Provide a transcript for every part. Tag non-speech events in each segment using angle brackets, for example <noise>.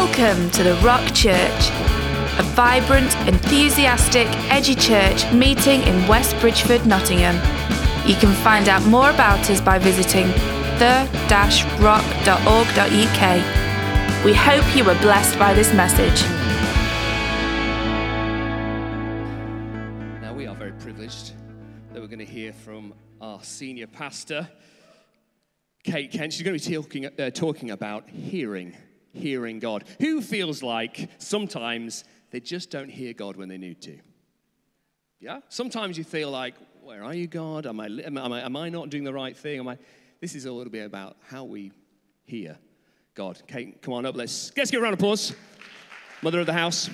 Welcome to the Rock Church, a vibrant, enthusiastic, edgy church meeting in West Bridgford, Nottingham. You can find out more about us by visiting the-rock.org.uk. We hope you were blessed by this message. Now, we are very privileged that we're going to hear from our senior pastor, Kate Kent. She's going to be talking, uh, talking about hearing, hearing God. Who feels like sometimes they just don't hear God when they need to? Yeah? Sometimes you feel like, where are you, God? Am I, am I, am I not doing the right thing? Am I? This is a little bit about how we hear God. Kate, come on up. Let's, let's give a round of applause. Mother of the house.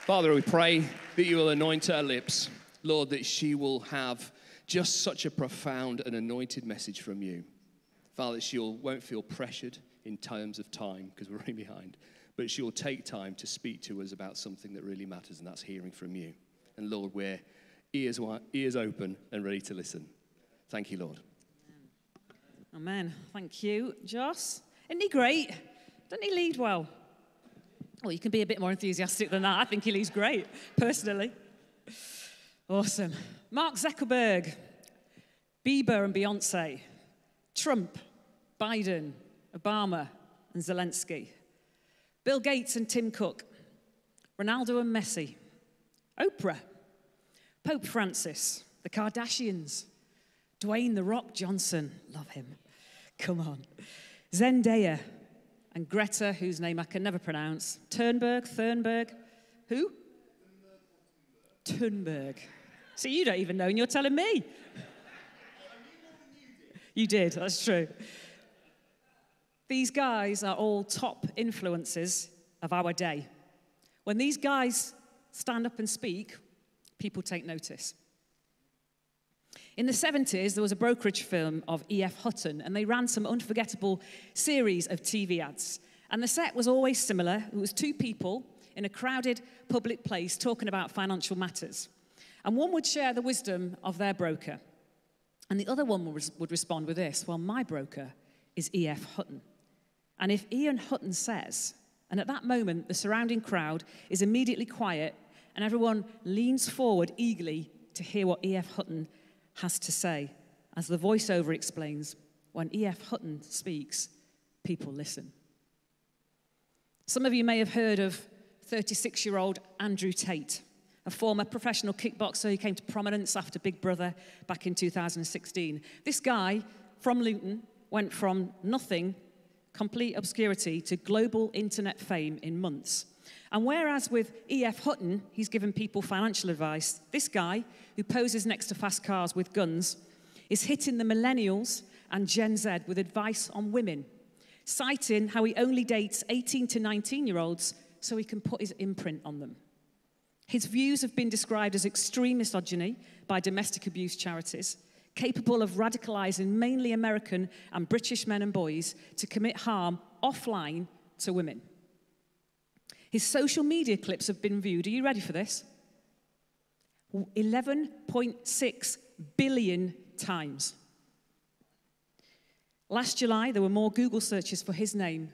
Father, we pray that you will anoint her lips, Lord, that she will have just such a profound and anointed message from you. Father, she won't feel pressured in terms of time because we're <laughs> running behind, but she will take time to speak to us about something that really matters, and that's hearing from you. And Lord, we're ears, wi- ears open and ready to listen. Thank you, Lord. Amen. Thank you, Joss. Isn't he great? Doesn't he lead well? Well, you can be a bit more enthusiastic than that. I think he leads great, personally. Awesome. Mark Zuckerberg, Bieber and Beyonce, Trump, Biden, Obama and Zelensky, Bill Gates and Tim Cook, Ronaldo and Messi, Oprah, Pope Francis, the Kardashians, Dwayne The Rock Johnson, love him. Come on. Zendaya and Greta, whose name I can never pronounce. Turnberg, Thunberg. Who? Thunberg. See, you don't even know, and you're telling me. You did, that's true. These guys are all top influences of our day. When these guys stand up and speak, people take notice. In the 70s, there was a brokerage firm of E.F. Hutton, and they ran some unforgettable series of TV ads. And the set was always similar. It was two people in a crowded public place talking about financial matters. And one would share the wisdom of their broker, and the other one would respond with this Well, my broker is E.F. Hutton. And if E.F. Hutton says, and at that moment the surrounding crowd is immediately quiet and everyone leans forward eagerly to hear what E.F. Hutton has to say. As the voiceover explains, when E.F. Hutton speaks, people listen. Some of you may have heard of 36 year old Andrew Tate, a former professional kickboxer who came to prominence after Big Brother back in 2016. This guy from Luton went from nothing, complete obscurity, to global internet fame in months. And whereas with E.F. Hutton, he's given people financial advice, this guy, who poses next to fast cars with guns, is hitting the millennials and Gen Z with advice on women, citing how he only dates 18 to 19 year olds so he can put his imprint on them. His views have been described as extreme misogyny by domestic abuse charities, capable of radicalizing mainly American and British men and boys to commit harm offline to women. His social media clips have been viewed, are you ready for this? 11.6 billion times. Last July, there were more Google searches for his name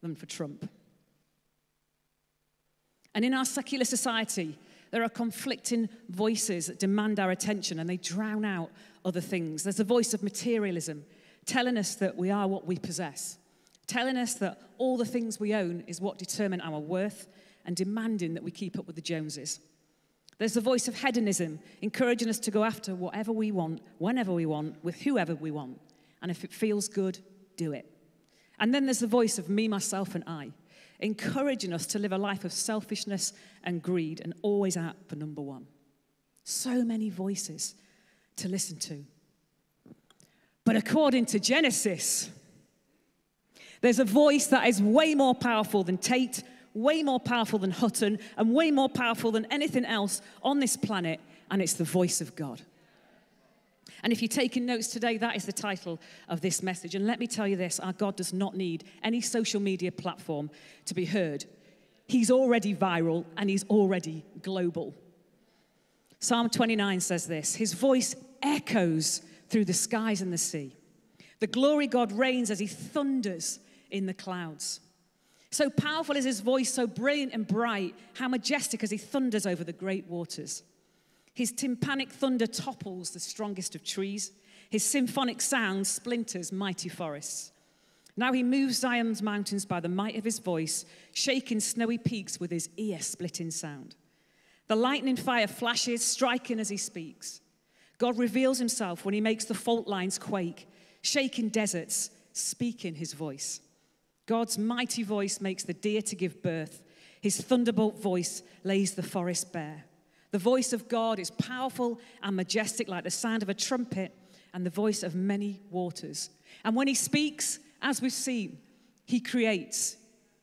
than for Trump. And in our secular society, there are conflicting voices that demand our attention and they drown out other things. There's a voice of materialism telling us that we are what we possess, telling us that all the things we own is what determine our worth, and demanding that we keep up with the Joneses. There's the voice of hedonism, encouraging us to go after whatever we want, whenever we want, with whoever we want. And if it feels good, do it. And then there's the voice of me, myself, and I, encouraging us to live a life of selfishness and greed and always out for number one. So many voices to listen to. But according to Genesis, there's a voice that is way more powerful than Tate, way more powerful than Hutton, and way more powerful than anything else on this planet, and it's the voice of God. And if you're taking notes today, that is the title of this message. And let me tell you this our God does not need any social media platform to be heard. He's already viral and he's already global. Psalm 29 says this His voice echoes through the skies and the sea. The glory God reigns as he thunders in the clouds. So powerful is his voice, so brilliant and bright, how majestic as he thunders over the great waters. His tympanic thunder topples the strongest of trees. His symphonic sound splinters mighty forests. Now he moves Zion's mountains by the might of his voice, shaking snowy peaks with his ear splitting sound. The lightning fire flashes, striking as he speaks. God reveals himself when he makes the fault lines quake, shaking deserts, speaking his voice. God's mighty voice makes the deer to give birth. His thunderbolt voice lays the forest bare. The voice of God is powerful and majestic, like the sound of a trumpet and the voice of many waters. And when he speaks, as we've seen, he creates.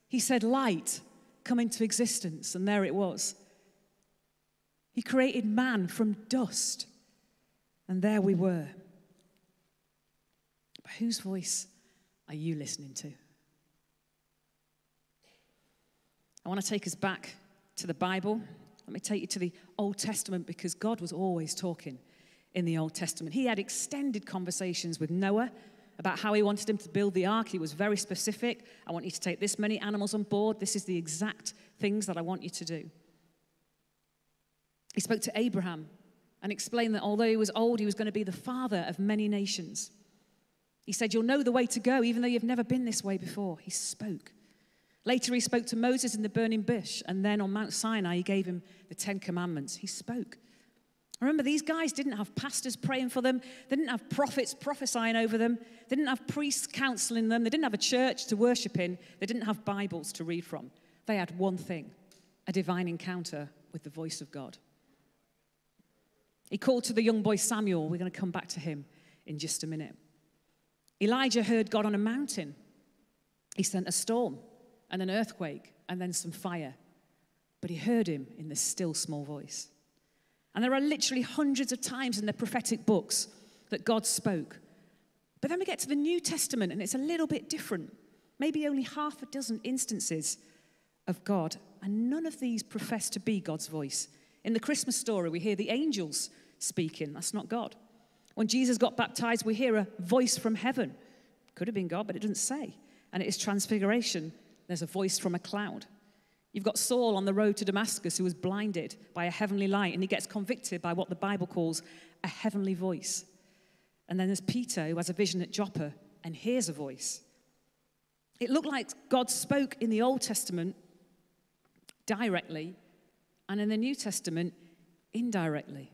He said, Light, come into existence, and there it was. He created man from dust, and there we were. But whose voice are you listening to? I want to take us back to the Bible. Let me take you to the Old Testament because God was always talking in the Old Testament. He had extended conversations with Noah about how he wanted him to build the ark. He was very specific. I want you to take this many animals on board. This is the exact things that I want you to do. He spoke to Abraham and explained that although he was old, he was going to be the father of many nations. He said, You'll know the way to go, even though you've never been this way before. He spoke. Later, he spoke to Moses in the burning bush, and then on Mount Sinai, he gave him the Ten Commandments. He spoke. Remember, these guys didn't have pastors praying for them, they didn't have prophets prophesying over them, they didn't have priests counseling them, they didn't have a church to worship in, they didn't have Bibles to read from. They had one thing a divine encounter with the voice of God. He called to the young boy Samuel. We're going to come back to him in just a minute. Elijah heard God on a mountain. He sent a storm and an earthquake and then some fire. But he heard him in the still small voice. And there are literally hundreds of times in the prophetic books that God spoke. But then we get to the New Testament and it's a little bit different. Maybe only half a dozen instances of God. And none of these profess to be God's voice. In the Christmas story, we hear the angels speaking. That's not God. When Jesus got baptized, we hear a voice from heaven. Could have been God, but it doesn't say. And it is transfiguration there's a voice from a cloud. You've got Saul on the road to Damascus who was blinded by a heavenly light, and he gets convicted by what the Bible calls a heavenly voice. And then there's Peter who has a vision at Joppa and hears a voice. It looked like God spoke in the Old Testament directly, and in the New Testament indirectly.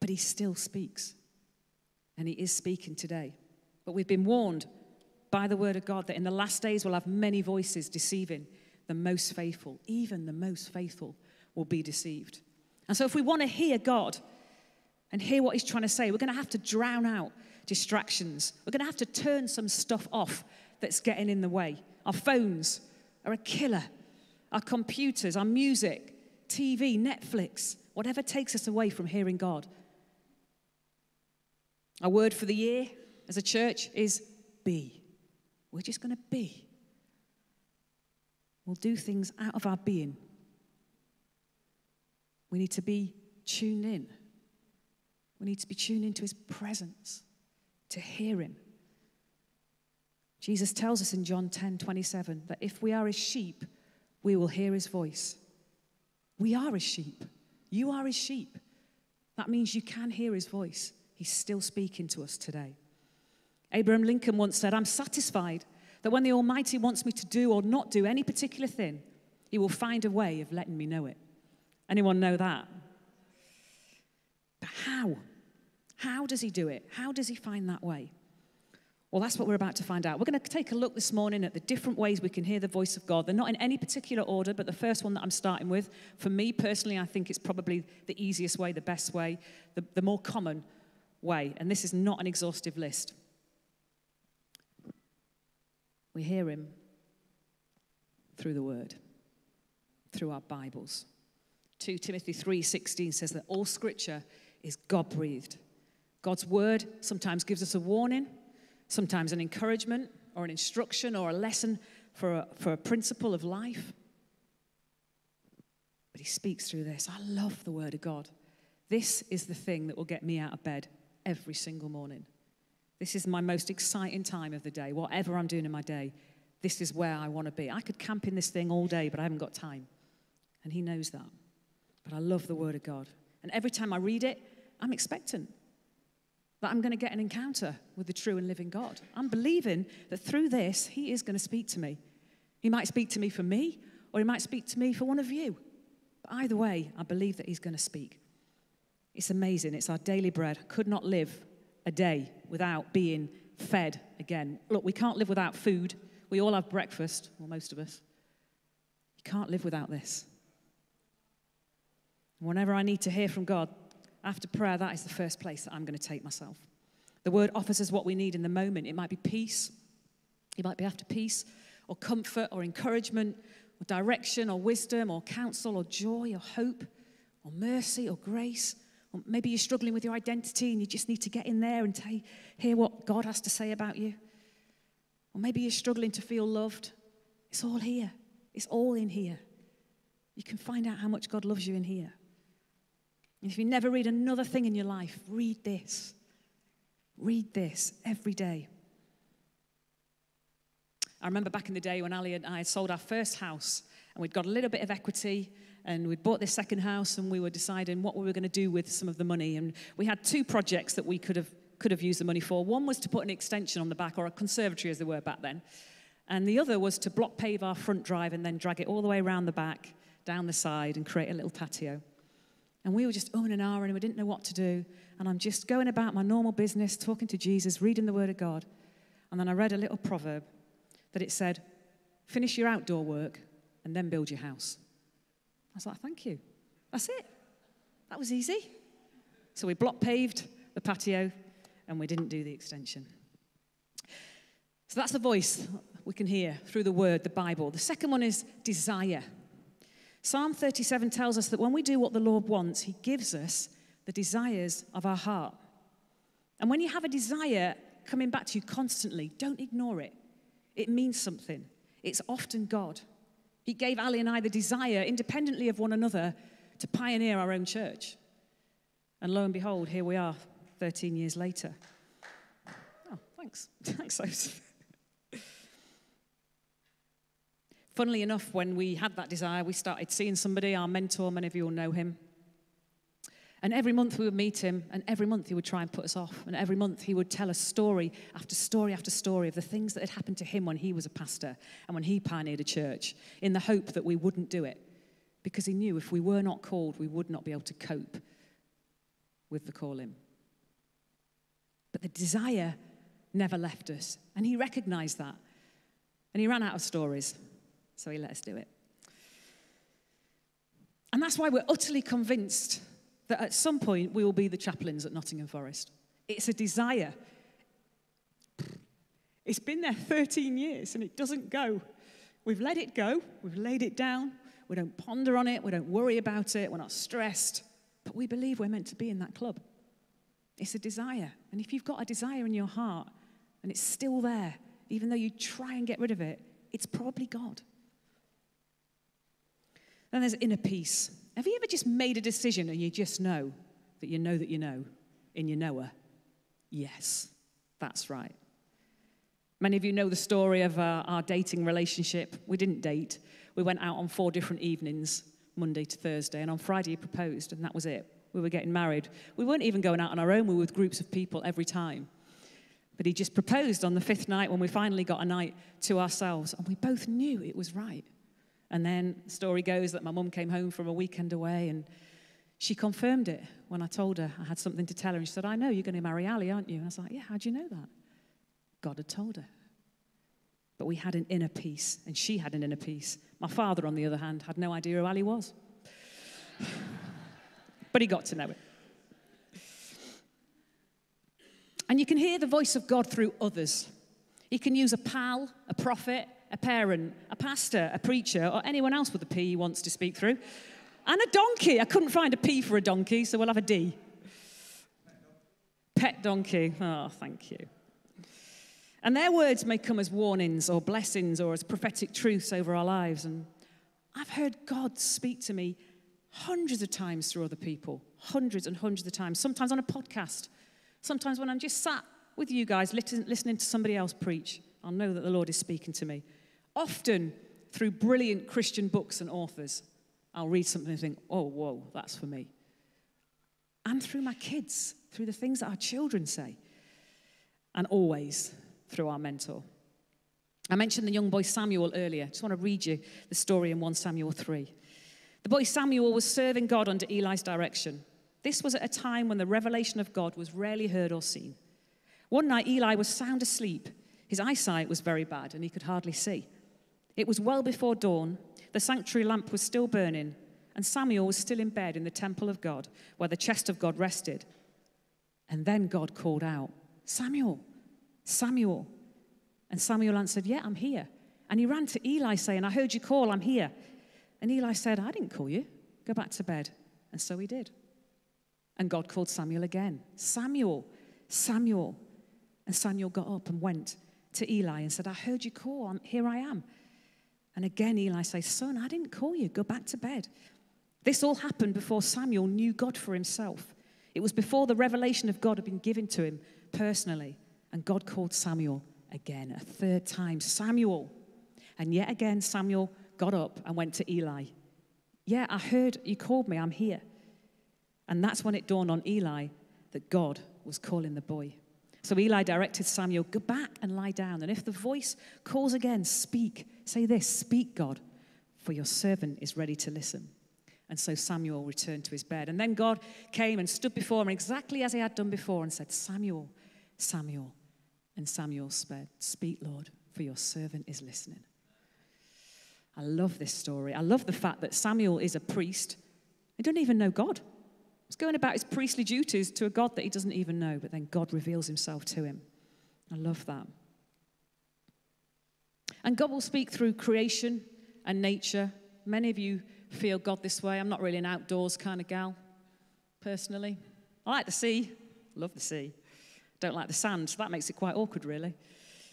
But he still speaks, and he is speaking today. But we've been warned by the word of God that in the last days we'll have many voices deceiving the most faithful. Even the most faithful will be deceived. And so, if we want to hear God and hear what He's trying to say, we're going to have to drown out distractions. We're going to have to turn some stuff off that's getting in the way. Our phones are a killer, our computers, our music, TV, Netflix, whatever takes us away from hearing God. Our word for the year as a church is be. We're just going to be. We'll do things out of our being. We need to be tuned in. We need to be tuned into his presence, to hear him. Jesus tells us in John 10 27 that if we are his sheep, we will hear his voice. We are his sheep. You are his sheep. That means you can hear his voice. He's still speaking to us today. Abraham Lincoln once said, I'm satisfied that when the Almighty wants me to do or not do any particular thing, He will find a way of letting me know it. Anyone know that? But how? How does He do it? How does He find that way? Well, that's what we're about to find out. We're going to take a look this morning at the different ways we can hear the voice of God. They're not in any particular order, but the first one that I'm starting with, for me personally, I think it's probably the easiest way, the best way, the, the more common way. And this is not an exhaustive list. We hear him through the word, through our Bibles. 2 Timothy 3:16 says that all scripture is God-breathed. God's word sometimes gives us a warning, sometimes an encouragement or an instruction or a lesson for a, for a principle of life. But he speaks through this. I love the word of God. This is the thing that will get me out of bed every single morning. This is my most exciting time of the day. Whatever I'm doing in my day, This is where I want to be. I could camp in this thing all day, but I haven't got time. And He knows that. But I love the Word of God. And every time I read it, I'm expectant that I'm going to get an encounter with the true and living God. I'm believing that through this, He is going to speak to me. He might speak to me for me, or He might speak to me for one of you. But either way, I believe that He's going to speak. It's amazing. It's our daily bread. Could not live a day without being fed again. Look, we can't live without food. We all have breakfast, well, most of us. You can't live without this. Whenever I need to hear from God, after prayer, that is the first place that I'm going to take myself. The word offers us what we need in the moment. It might be peace, it might be after peace, or comfort, or encouragement, or direction, or wisdom, or counsel, or joy, or hope, or mercy, or grace. Or maybe you're struggling with your identity and you just need to get in there and t- hear what God has to say about you. Or maybe you're struggling to feel loved. It's all here, it's all in here. You can find out how much God loves you in here. If you never read another thing in your life, read this. Read this every day. I remember back in the day when Ali and I had sold our first house and we'd got a little bit of equity and we'd bought this second house and we were deciding what we were going to do with some of the money. And we had two projects that we could have, could have used the money for. One was to put an extension on the back, or a conservatory as they were back then. And the other was to block pave our front drive and then drag it all the way around the back, down the side, and create a little patio. And we were just oh and hour and we didn't know what to do. And I'm just going about my normal business, talking to Jesus, reading the Word of God. And then I read a little proverb that it said, Finish your outdoor work and then build your house. I was like, Thank you. That's it. That was easy. So we block paved the patio and we didn't do the extension. So that's the voice we can hear through the Word, the Bible. The second one is desire. Psalm 37 tells us that when we do what the Lord wants, He gives us the desires of our heart. And when you have a desire coming back to you constantly, don't ignore it. It means something. It's often God. He gave Ali and I the desire, independently of one another, to pioneer our own church. And lo and behold, here we are 13 years later. Oh, thanks. <laughs> Thanks, Funnily enough, when we had that desire, we started seeing somebody, our mentor, many of you will know him. And every month we would meet him, and every month he would try and put us off. And every month he would tell us story after story after story of the things that had happened to him when he was a pastor and when he pioneered a church, in the hope that we wouldn't do it. Because he knew if we were not called, we would not be able to cope with the calling. But the desire never left us, and he recognized that. And he ran out of stories. So he let us do it. And that's why we're utterly convinced that at some point we will be the chaplains at Nottingham Forest. It's a desire. It's been there 13 years and it doesn't go. We've let it go, we've laid it down, we don't ponder on it, we don't worry about it, we're not stressed, but we believe we're meant to be in that club. It's a desire. And if you've got a desire in your heart and it's still there, even though you try and get rid of it, it's probably God. Then there's inner peace. Have you ever just made a decision and you just know that you know that you know in your knower? Yes, that's right. Many of you know the story of uh, our dating relationship. We didn't date. We went out on four different evenings, Monday to Thursday, and on Friday he proposed, and that was it. We were getting married. We weren't even going out on our own, we were with groups of people every time. But he just proposed on the fifth night when we finally got a night to ourselves, and we both knew it was right. And then the story goes that my mum came home from a weekend away and she confirmed it when I told her I had something to tell her. And she said, I know you're going to marry Ali, aren't you? And I was like, Yeah, how'd you know that? God had told her. But we had an inner peace, and she had an inner peace. My father, on the other hand, had no idea who Ali was. <sighs> but he got to know it. And you can hear the voice of God through others. He can use a pal, a prophet, a parent, a pastor, a preacher, or anyone else with a P he wants to speak through. And a donkey. I couldn't find a P for a donkey, so we'll have a D. Pet donkey. Oh, thank you. And their words may come as warnings or blessings or as prophetic truths over our lives. And I've heard God speak to me hundreds of times through other people, hundreds and hundreds of times, sometimes on a podcast, sometimes when I'm just sat with you guys listening to somebody else preach. I'll know that the Lord is speaking to me. Often through brilliant Christian books and authors. I'll read something and think, oh, whoa, that's for me. And through my kids, through the things that our children say, and always through our mentor. I mentioned the young boy Samuel earlier. I just want to read you the story in 1 Samuel 3. The boy Samuel was serving God under Eli's direction. This was at a time when the revelation of God was rarely heard or seen. One night, Eli was sound asleep. His eyesight was very bad and he could hardly see. It was well before dawn. The sanctuary lamp was still burning, and Samuel was still in bed in the temple of God, where the chest of God rested. And then God called out, Samuel, Samuel. And Samuel answered, Yeah, I'm here. And he ran to Eli, saying, I heard you call, I'm here. And Eli said, I didn't call you. Go back to bed. And so he did. And God called Samuel again Samuel, Samuel. And Samuel got up and went to Eli and said, I heard you call. I'm, here I am. And again, Eli says, Son, I didn't call you. Go back to bed. This all happened before Samuel knew God for himself. It was before the revelation of God had been given to him personally. And God called Samuel again, a third time, Samuel. And yet again, Samuel got up and went to Eli. Yeah, I heard you called me, I'm here. And that's when it dawned on Eli that God was calling the boy. So Eli directed Samuel, Go back and lie down. And if the voice calls again, speak. Say this Speak, God, for your servant is ready to listen. And so Samuel returned to his bed. And then God came and stood before him exactly as he had done before and said, Samuel, Samuel. And Samuel said, Speak, Lord, for your servant is listening. I love this story. I love the fact that Samuel is a priest. He doesn't even know God. He's going about his priestly duties to a God that he doesn't even know, but then God reveals himself to him. I love that. And God will speak through creation and nature. Many of you feel God this way. I'm not really an outdoors kind of gal, personally. I like the sea, love the sea. Don't like the sand, so that makes it quite awkward, really,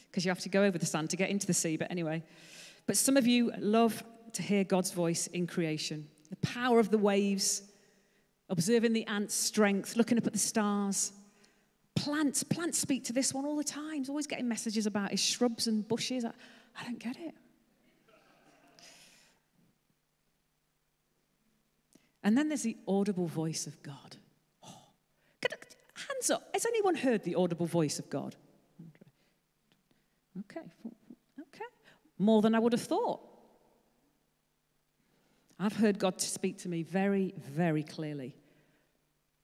because you have to go over the sand to get into the sea. But anyway, but some of you love to hear God's voice in creation the power of the waves, observing the ant's strength, looking up at the stars. Plants, plants speak to this one all the time. He's always getting messages about his shrubs and bushes. I, I don't get it. And then there's the audible voice of God. Oh, hands up. Has anyone heard the audible voice of God? Okay, okay. more than I would have thought. I've heard God speak to me very, very clearly.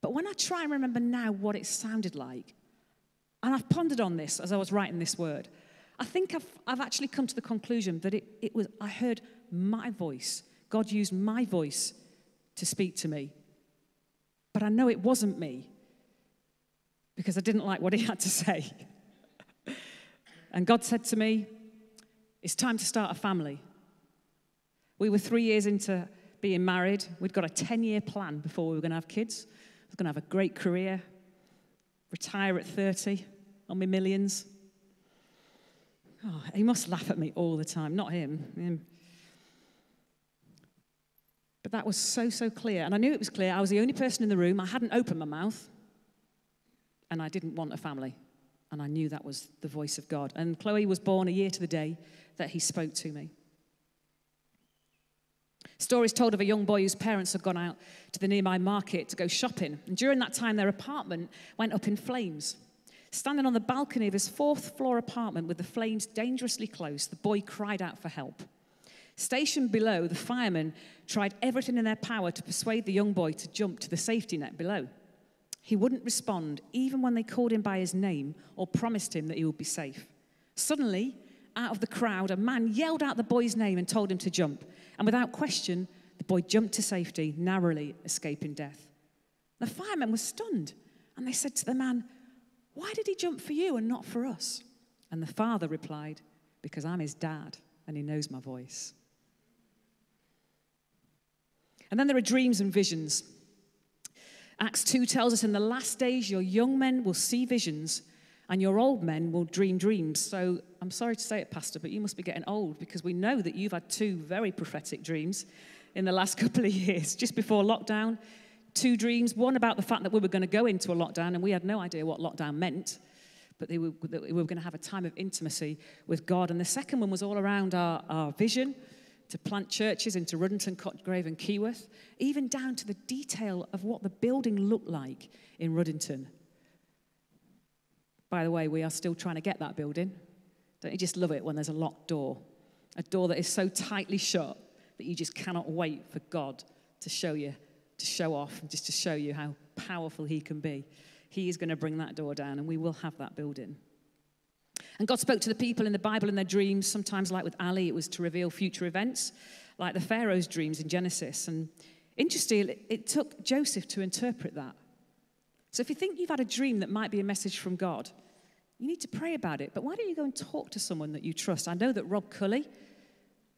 But when I try and remember now what it sounded like, and I've pondered on this as I was writing this word, I think I've, I've actually come to the conclusion that it, it was, I heard my voice. God used my voice to speak to me. But I know it wasn't me because I didn't like what he had to say. <laughs> and God said to me, it's time to start a family. We were three years into being married. We'd got a 10 year plan before we were going to have kids. I was going to have a great career, retire at 30 on my millions. Oh, he must laugh at me all the time, not him. him. But that was so, so clear. And I knew it was clear. I was the only person in the room. I hadn't opened my mouth. And I didn't want a family. And I knew that was the voice of God. And Chloe was born a year to the day that he spoke to me. Stories told of a young boy whose parents had gone out to the nearby market to go shopping. And during that time, their apartment went up in flames. Standing on the balcony of his fourth floor apartment with the flames dangerously close, the boy cried out for help. Stationed below, the firemen tried everything in their power to persuade the young boy to jump to the safety net below. He wouldn't respond, even when they called him by his name or promised him that he would be safe. Suddenly, out of the crowd, a man yelled out the boy's name and told him to jump. And without question, the boy jumped to safety, narrowly escaping death. The firemen were stunned and they said to the man, Why did he jump for you and not for us? And the father replied, Because I'm his dad and he knows my voice. And then there are dreams and visions. Acts 2 tells us in the last days, your young men will see visions and your old men will dream dreams. So I'm sorry to say it, Pastor, but you must be getting old because we know that you've had two very prophetic dreams in the last <laughs> couple of years, just before lockdown. Two dreams, one about the fact that we were going to go into a lockdown and we had no idea what lockdown meant. but were, we were going to have a time of intimacy with God. And the second one was all around our, our vision to plant churches into Ruddington, Cotgrave, and Keyworth, even down to the detail of what the building looked like in Ruddington. By the way, we are still trying to get that building. Don't you just love it when there's a locked door? A door that is so tightly shut that you just cannot wait for God to show you, to show off, and just to show you how powerful He can be. He is going to bring that door down, and we will have that building. And God spoke to the people in the Bible in their dreams, sometimes like with Ali, it was to reveal future events, like the Pharaoh's dreams in Genesis. And interestingly, it took Joseph to interpret that. So if you think you've had a dream that might be a message from God, you need to pray about it. But why don't you go and talk to someone that you trust? I know that Rob Cully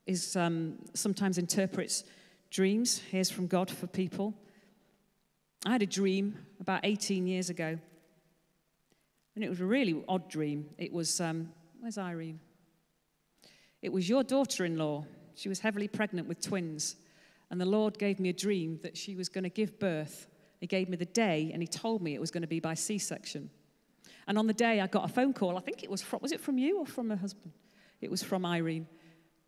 is um, sometimes interprets dreams, hears from God for people. I had a dream about 18 years ago and it was a really odd dream. It was, um, where's Irene? It was your daughter in law. She was heavily pregnant with twins. And the Lord gave me a dream that she was going to give birth. He gave me the day, and He told me it was going to be by C section. And on the day, I got a phone call. I think it was from, was it from you or from her husband? It was from Irene.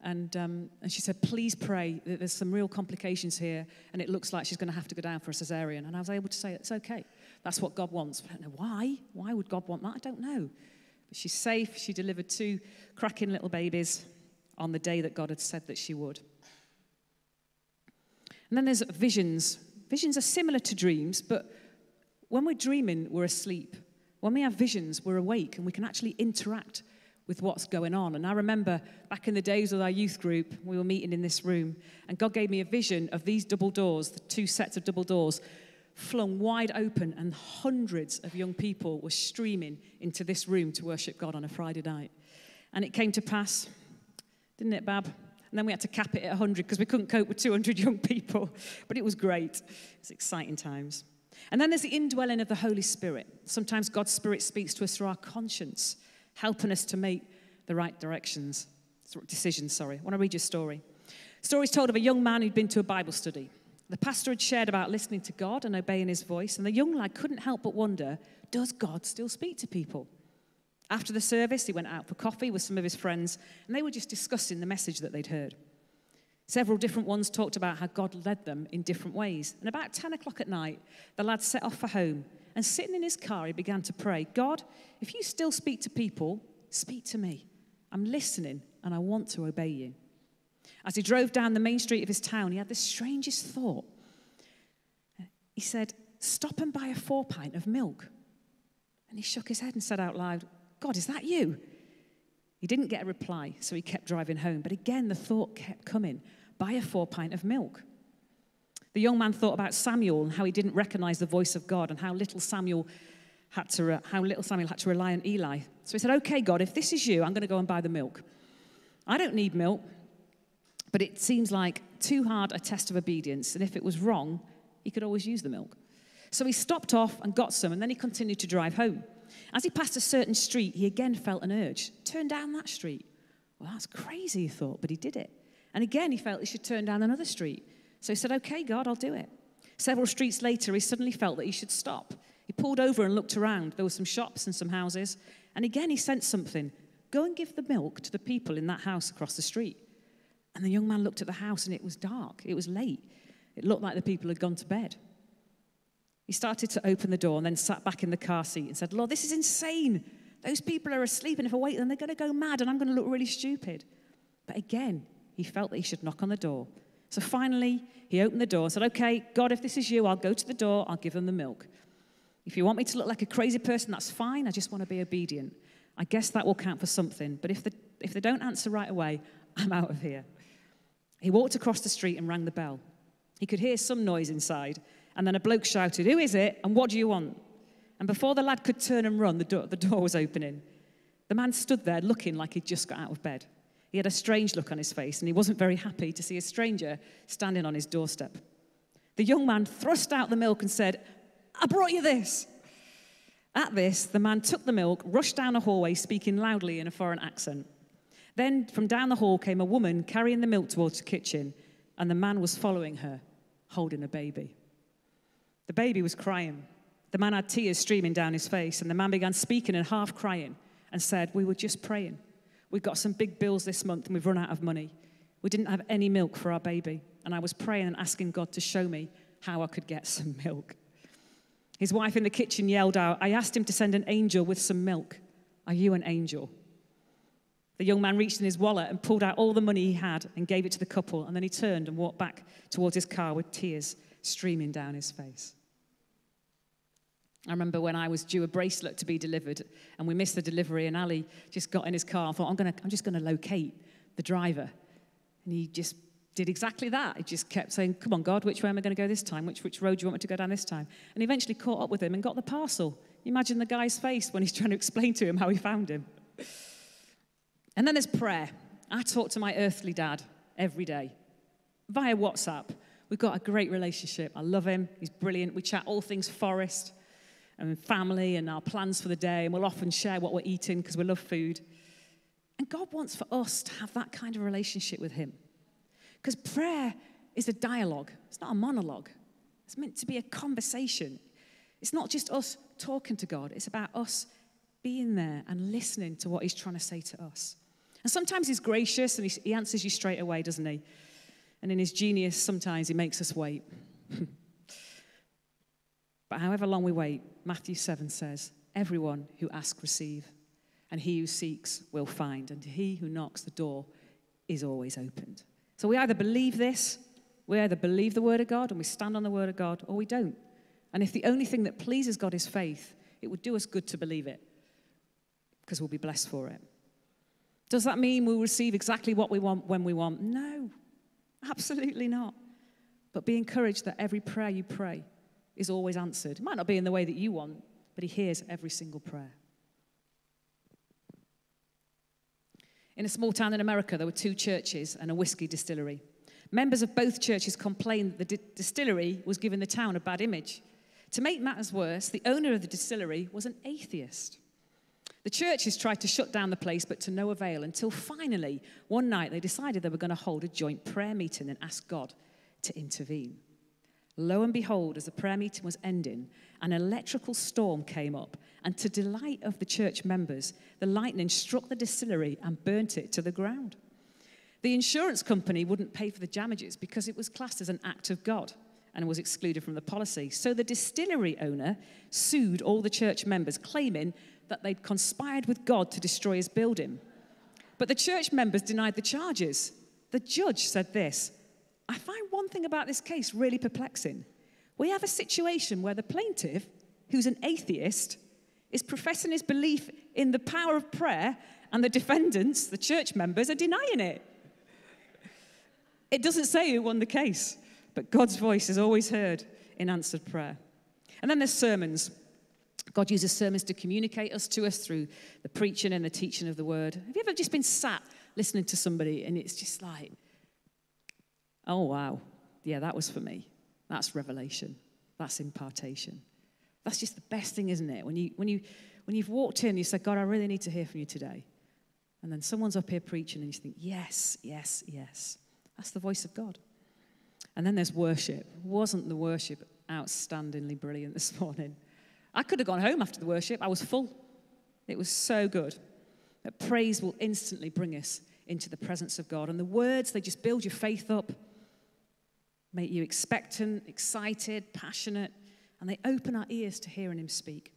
And, um, and she said, please pray. There's some real complications here, and it looks like she's going to have to go down for a cesarean. And I was able to say, it's okay. That's what God wants. I don't know why. Why would God want that? I don't know. But she's safe. She delivered two cracking little babies on the day that God had said that she would. And then there's visions. Visions are similar to dreams, but when we're dreaming, we're asleep. When we have visions, we're awake and we can actually interact with what's going on. And I remember back in the days of our youth group, we were meeting in this room, and God gave me a vision of these double doors, the two sets of double doors, flung wide open, and hundreds of young people were streaming into this room to worship God on a Friday night. And it came to pass, didn't it, Bab? And then we had to cap it at 100 because we couldn't cope with 200 young people. <laughs> But it was great. It's exciting times. And then there's the indwelling of the Holy Spirit. Sometimes God's Spirit speaks to us through our conscience helping us to make the right directions, decisions. Sorry. I want to read you a story. Stories told of a young man who'd been to a Bible study. The pastor had shared about listening to God and obeying his voice, and the young lad couldn't help but wonder does God still speak to people? After the service, he went out for coffee with some of his friends, and they were just discussing the message that they'd heard. Several different ones talked about how God led them in different ways. And about 10 o'clock at night, the lad set off for home and sitting in his car, he began to pray God, if you still speak to people, speak to me. I'm listening and I want to obey you. As he drove down the main street of his town, he had the strangest thought. He said, Stop and buy a four pint of milk. And he shook his head and said out loud, God, is that you? He didn't get a reply, so he kept driving home. But again, the thought kept coming buy a four pint of milk. The young man thought about Samuel and how he didn't recognize the voice of God and how little Samuel had to, how little Samuel had to rely on Eli. So he said, Okay, God, if this is you, I'm going to go and buy the milk. I don't need milk, but it seems like too hard a test of obedience. And if it was wrong, he could always use the milk. So he stopped off and got some, and then he continued to drive home. As he passed a certain street, he again felt an urge. Turn down that street. Well, that's crazy, he thought, but he did it. And again, he felt he should turn down another street. So he said, Okay, God, I'll do it. Several streets later, he suddenly felt that he should stop. He pulled over and looked around. There were some shops and some houses. And again, he sensed something go and give the milk to the people in that house across the street. And the young man looked at the house and it was dark. It was late. It looked like the people had gone to bed. He started to open the door and then sat back in the car seat and said, Lord, this is insane. Those people are asleep, and if I wait, then they're going to go mad and I'm going to look really stupid. But again, he felt that he should knock on the door. So finally, he opened the door and said, Okay, God, if this is you, I'll go to the door, I'll give them the milk. If you want me to look like a crazy person, that's fine. I just want to be obedient. I guess that will count for something. But if, the, if they don't answer right away, <laughs> I'm out of here. He walked across the street and rang the bell. He could hear some noise inside, and then a bloke shouted, Who is it, and what do you want? And before the lad could turn and run, the door, the door was opening. The man stood there looking like he'd just got out of bed. He had a strange look on his face, and he wasn't very happy to see a stranger standing on his doorstep. The young man thrust out the milk and said, I brought you this. At this, the man took the milk, rushed down a hallway, speaking loudly in a foreign accent. Then, from down the hall came a woman carrying the milk towards the kitchen, and the man was following her, holding a baby. The baby was crying. The man had tears streaming down his face, and the man began speaking and half crying and said, We were just praying. We've got some big bills this month and we've run out of money. We didn't have any milk for our baby, and I was praying and asking God to show me how I could get <laughs> some milk. His wife in the kitchen yelled out, I asked him to send an angel with some milk. Are you an angel? The young man reached in his wallet and pulled out all the money he had and gave it to the couple, and then he turned and walked back towards his car with tears streaming down his face. I remember when I was due a bracelet to be delivered and we missed the delivery, and Ali just got in his car and thought, I'm, gonna, I'm just going to locate the driver. And he just did exactly that. He just kept saying, Come on, God, which way am I going to go this time? Which, which road do you want me to go down this time? And eventually caught up with him and got the parcel. Imagine the guy's face when he's <laughs> trying to explain to him how he found him. And then there's prayer. I talk to my earthly dad every day via WhatsApp. We've got a great relationship. I love him. He's brilliant. We chat all things forest and family and our plans for the day, and we'll often share what we're eating because we love food. And God wants for us to have that kind of relationship with Him. Because prayer is a dialogue, it's not a monologue. It's meant to be a conversation. It's not just us talking to God, it's about us being there and listening to what He's trying to say to us. And sometimes He's gracious and He, answers you straight away, doesn't He? And in His genius, sometimes He makes us wait. <laughs> but however long we wait, Matthew 7 says, Everyone who asks, receive, and he who seeks will find, and he who knocks, the door is always opened. So we either believe this, we either believe the word of God and we stand on the word of God, or we don't. And if the only thing that pleases God is faith, it would do us good to believe it because we'll be blessed for it. Does that mean we'll receive exactly what we want when we want? No, absolutely not. But be encouraged that every prayer you pray is always answered. It might not be in the way that you want, but He hears every single prayer. In a small town in America, there were two churches and a whiskey distillery. Members of both churches complained that the distillery was giving the town a bad image. To make matters worse, the owner of the distillery was an atheist. The churches tried to shut down the place, but to no avail, until finally, one night, they decided they were going to hold a joint prayer meeting and ask God to intervene. Lo and behold, as the prayer meeting was ending, an electrical storm came up, and to delight of the church members, the lightning struck the distillery and burnt it to the ground. The insurance company wouldn't pay for the damages because it was classed as an act of God and was excluded from the policy. So the distillery owner sued all the church members, claiming that they'd conspired with God to destroy his building. But the church members denied the charges. The judge said this I find one thing about this case really perplexing. We have a situation where the plaintiff, who's an atheist, is professing his belief in the power of prayer, and the defendants, the church members, are denying it. It doesn't say who won the case, but God's voice is always heard in answered prayer. And then there's sermons. God uses sermons to communicate us to us through the preaching and the teaching of the word. Have you ever just been sat listening to somebody and it's just like, Oh, wow. Yeah, that was for me. That's revelation. That's impartation. That's just the best thing, isn't it? When, you, when, you, when you've walked in, you say, God, I really need to hear from you today. And then someone's up here preaching, and you think, yes, yes, yes. That's the voice of God. And then there's worship. Wasn't the worship outstandingly brilliant <laughs> this morning? I could have gone home after the worship. I was full. It was so good. That praise will instantly bring us into the presence of God. And the words, they just build your faith up make you expectant, excited, passionate, and they open our ears to hearing Him speak.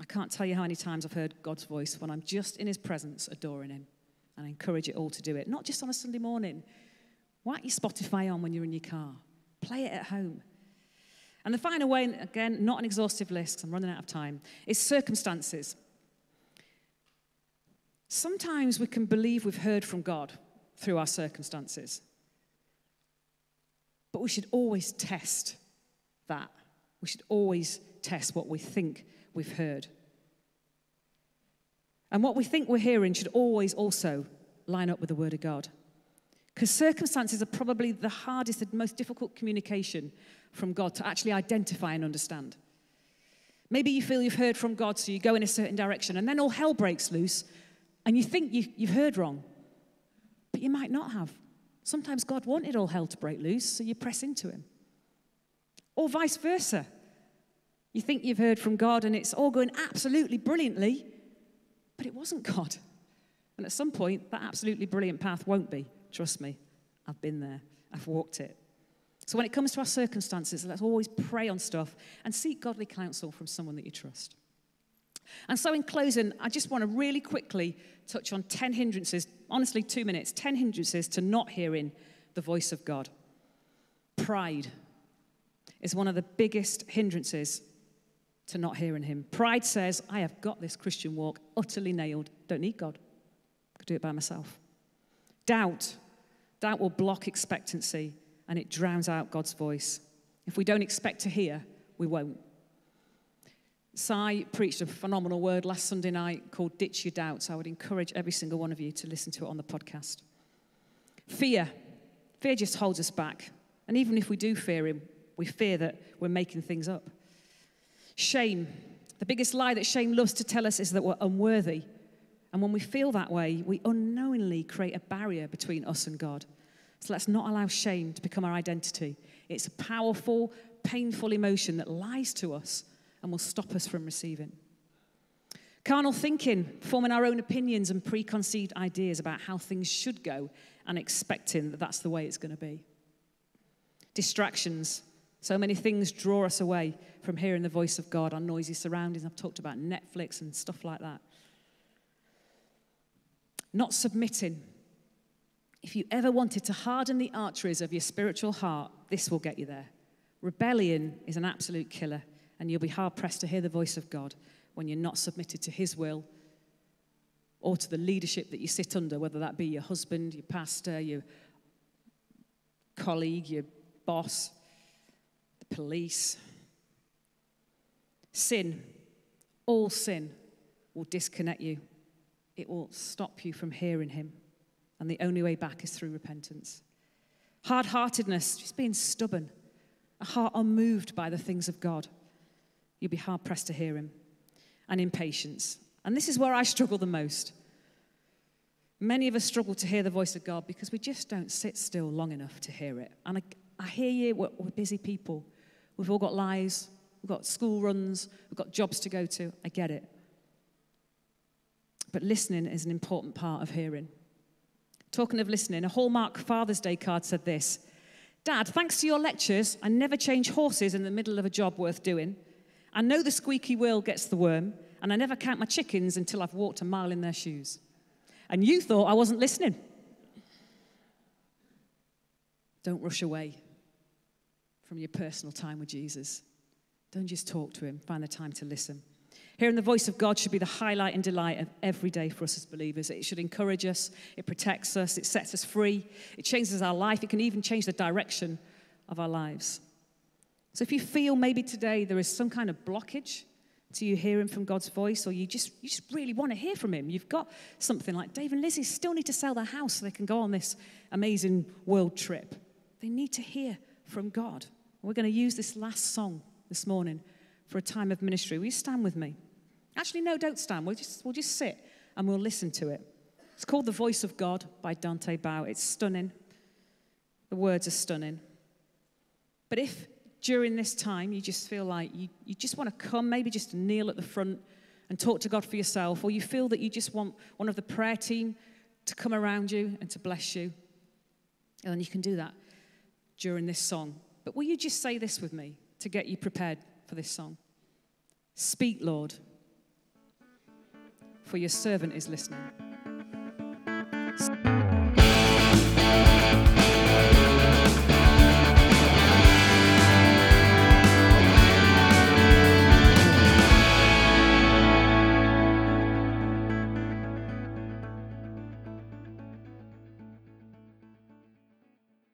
I can't tell you how many times I've heard God's voice when I'm just in His presence, adoring Him. And I encourage you all to do it, not just on a Sunday morning. Whack your Spotify on when you're in your car, play it at home. And the final way, again, not an exhaustive list, I'm running out of time, is circumstances. Sometimes we can believe we've heard from God through our circumstances. But we should always test that. We should always test what we think we've heard. And what we think we're hearing should always also line up with the Word of God. Because circumstances are probably the hardest and most difficult communication from God to actually identify and understand. Maybe you feel you've heard from God, so you go in a certain direction, and then all hell breaks loose, and you think you, have heard wrong, but you might not have. Sometimes God wanted all hell to break loose, so you press into him. Or vice versa. You think you've heard from God and it's all going absolutely brilliantly, but it wasn't God. And at some point, that absolutely brilliant path won't be. Trust me, I've been there, I've walked it. So when it comes to our circumstances, let's always pray on stuff and seek godly counsel from someone that you trust. And so, in closing, I just want to really quickly touch on 10 hindrances, honestly, two minutes, 10 hindrances to not hearing the voice of God. Pride is one of the biggest hindrances to not hearing Him. Pride says, I have got this Christian walk utterly nailed, don't need God, I could do it by myself. Doubt, doubt will block expectancy and it drowns out God's voice. If we don't expect to hear, we won't. Si preached a phenomenal word last Sunday night called Ditch Your Doubts. I would encourage every single one of you to listen to it on the podcast. Fear. Fear just holds us back. And even if we do fear Him, we fear that we're making things up. Shame. The biggest lie that shame loves to tell us is that we're unworthy. And when we feel that way, we unknowingly create a barrier between us and God. So let's not allow shame to become our identity. It's a powerful, painful emotion that lies to us and will stop us from receiving. Carnal thinking, forming our own opinions and preconceived ideas about how things should go and expecting that that's the way it's going to be. Distractions. So many things draw us away from hearing the voice of God, our noisy surroundings. I've talked about Netflix and stuff like that. Not submitting. If you ever wanted to harden the arteries of your spiritual heart, this will get you there. Rebellion is an absolute killer and you'll be hard pressed to hear the voice of God when you're not submitted to His will or to the leadership that you sit under, whether that be your husband, your pastor, your colleague, your boss, the police. Sin, all sin, will disconnect you. It will stop you from hearing Him. And the only way back is through repentance. Hard heartedness, just being stubborn, a heart unmoved by the things of God you'll be hard pressed to hear him. And impatience. And this is where I struggle the most. Many of us struggle to hear the voice of God because we just don't sit still long enough to hear it. And I, I hear you, we're, we're busy people. We've all got lives, we've got school runs, we've got jobs to go to. I get it. But listening is an important part of hearing. Talking of listening, a Hallmark Father's Day card said this Dad, thanks to your lectures, I never change horses in the middle of a job worth doing. I know the squeaky wheel gets the worm, and I never count my chickens until I've walked a mile in their shoes. And you thought I wasn't listening. Don't rush away from your personal time with Jesus. Don't just talk to him, find the time to listen. Hearing the voice of God should be the highlight and delight of every day for us as believers. It should encourage us, it protects us, it sets us free, it changes our life, it can even change the direction of our lives. So if you feel maybe today there is some kind of blockage to you hearing from God's voice, or you just, you just really want to hear from Him, you've got something like Dave and Lizzie still need to sell their house so they can go on this amazing world trip. They need to hear from God. We're going to use this last song this morning for a time of ministry. Will you stand with me? Actually, no, don't stand. We'll just, we'll just sit and we'll listen to it. It's called The Voice of God by Dante Bowe. It's stunning. The words are stunning. But if during this time you just feel like you, you just want to come, maybe just kneel at the front and talk to God for yourself, or you feel that you just want one of the prayer team to come around you and to bless you, and then you can do that during this song. But will you just say this with me to get you prepared for this song? Speak, Lord, for your servant is listening.